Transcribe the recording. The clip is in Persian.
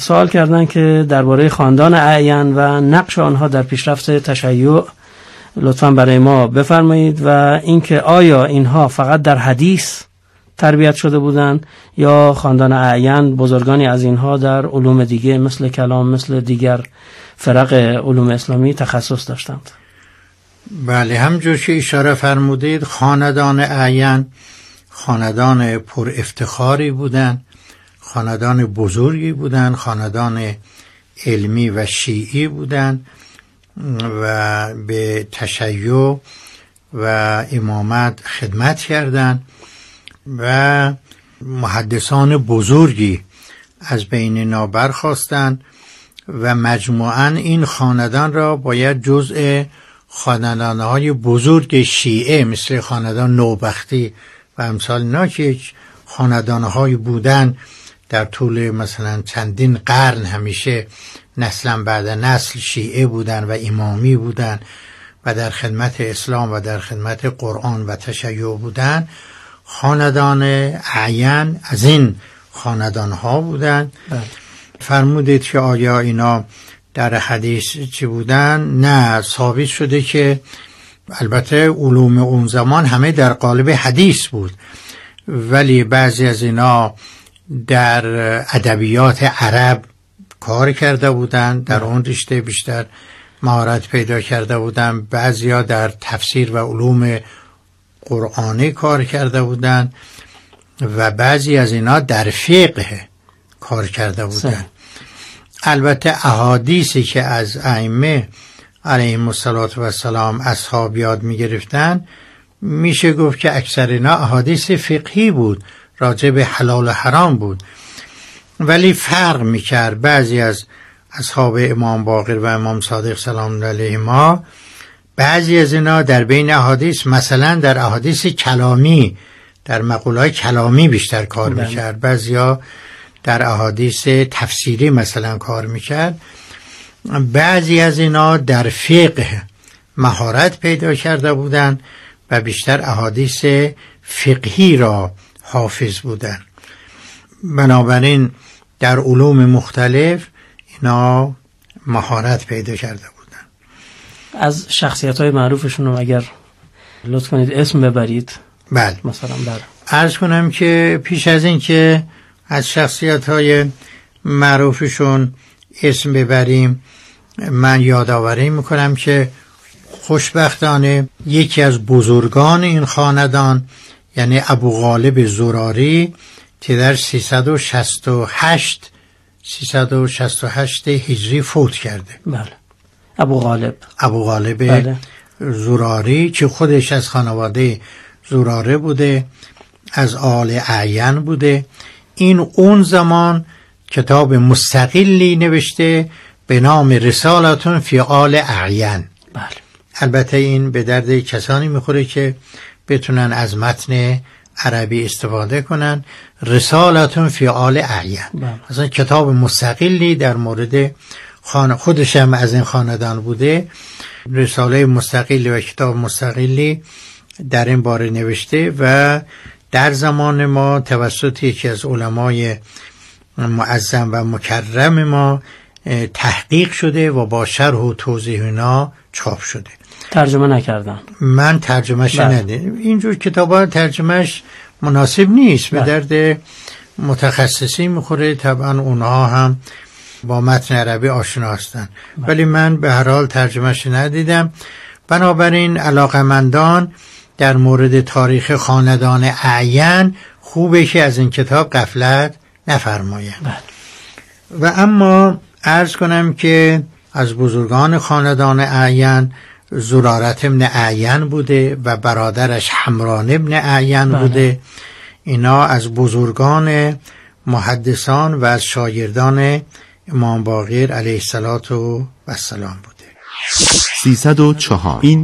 سوال کردن که درباره خاندان اعین و نقش آنها در پیشرفت تشیع لطفا برای ما بفرمایید و اینکه آیا اینها فقط در حدیث تربیت شده بودند یا خاندان اعین بزرگانی از اینها در علوم دیگه مثل کلام مثل دیگر فرق علوم اسلامی تخصص داشتند؟ بله همجور که اشاره فرمودید خاندان اعین خاندان پر افتخاری بودند. خاندان بزرگی بودند خاندان علمی و شیعی بودند و به تشیع و امامت خدمت کردند و محدثان بزرگی از بین اینا برخواستند و مجموعا این خاندان را باید جزء خاندان های بزرگ شیعه مثل خاندان نوبختی و امثال اینا که خاندان های بودن در طول مثلا چندین قرن همیشه نسلا بعد نسل شیعه بودن و امامی بودن و در خدمت اسلام و در خدمت قرآن و تشیع بودن خاندان عین از این خاندان ها بودن. بله. فرمودید که آیا اینا در حدیث چی بودن؟ نه ثابت شده که البته علوم اون زمان همه در قالب حدیث بود. ولی بعضی از اینا در ادبیات عرب کار کرده بودند در اون رشته بیشتر مهارت پیدا کرده بودند بعضیا در تفسیر و علوم قرآنی کار کرده بودند و بعضی از اینا در فقه کار کرده بودند. البته احادیثی که از ائمه علیهم السلام اصحاب یاد می گرفتن میشه گفت که اکثر اینا احادیث فقهی بود. راجع به حلال و حرام بود. ولی فرق می‌کرد. بعضی از اصحاب امام باقر و امام صادق سلام علیه ما بعضی از اینا در بین احادیث مثلا در احادیث کلامی در مقولای کلامی بیشتر کار بله. می‌کرد. بعضیا در احادیث تفسیری مثلا کار می‌کرد. بعضی از اینا در فقه مهارت پیدا کرده بودند و بیشتر احادیث فقهی را حافظ بودند بنابراین در علوم مختلف اینا مهارت پیدا کرده بودن. از شخصیت های معروفشون رو اگر لطف کنید اسم ببرید. بله. مثلا بله ارز کنم که پیش از این که از شخصیت های معروفشون اسم ببریم من یادآوری می‌کنم که خوشبختانه یکی از بزرگان این خاندان یعنی ابو غالب زراری که در 368 368 هجری فوت کرده. بله. ابو غالب. ابو غالب بله. زراری که خودش از خانواده زراره بوده از آل اعین بوده. این اون زمان کتاب مستقلی نوشته به نام رسالتون فی آل اعین. بله. البته این به درد کسانی می‌خوره که بتونن از متن عربی استفاده کنن. رسالتون فی آل اعین بله. کتاب مستقلی در مورد خانه خودش هم از این خاندان بوده. رساله مستقلی و کتاب مستقلی در این باره نوشته و در زمان ما توسط یکی از علمای معظم و مکرم ما تحقیق شده و با شرح و توضیح اینا چاپ شده. ترجمه نکردن من ترجمهش بله. ندیدم اینجور کتاب ها ترجمهش مناسب نیست به بله. درد متخصصی می‌خوره طبعا اونها هم با متن عربی آشنا هستن بله. ولی من به هر حال ترجمهش ندیدم بنابراین علاقمندان در مورد تاریخ خاندان اعین خوبه که از این کتاب قفلت نفرمایند. و اما ارز کنم که از بزرگان خاندان اعین زرارت ابن اعین بوده و برادرش حمران ابن اعین بله. بوده. اینا از بزرگان محدثان و از شاگردان امام باقر علیه السلام و السلام بوده. 304 این